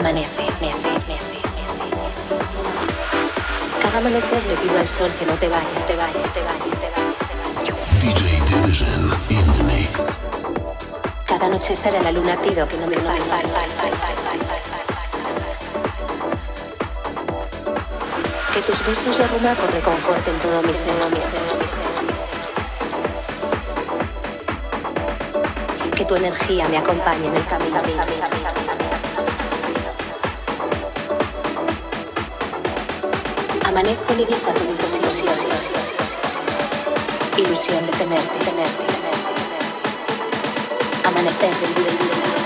Amanece, nece, nece, Cada amanecer le pido al sol que no te vayas, te vayas, te vayas, te vayas. DJ Division in the mix. Cada anochecer a la luna pido que no me falte. Que tus besos de rumaco reconforten todo mi ser, mi ser, mi ser, mi ser. Que tu energía me acompañe en el camino. Amanezco Ibiza con ilusión, ilusión de tenerte, tenerte, tenerte. Amanecer del día, Amanece.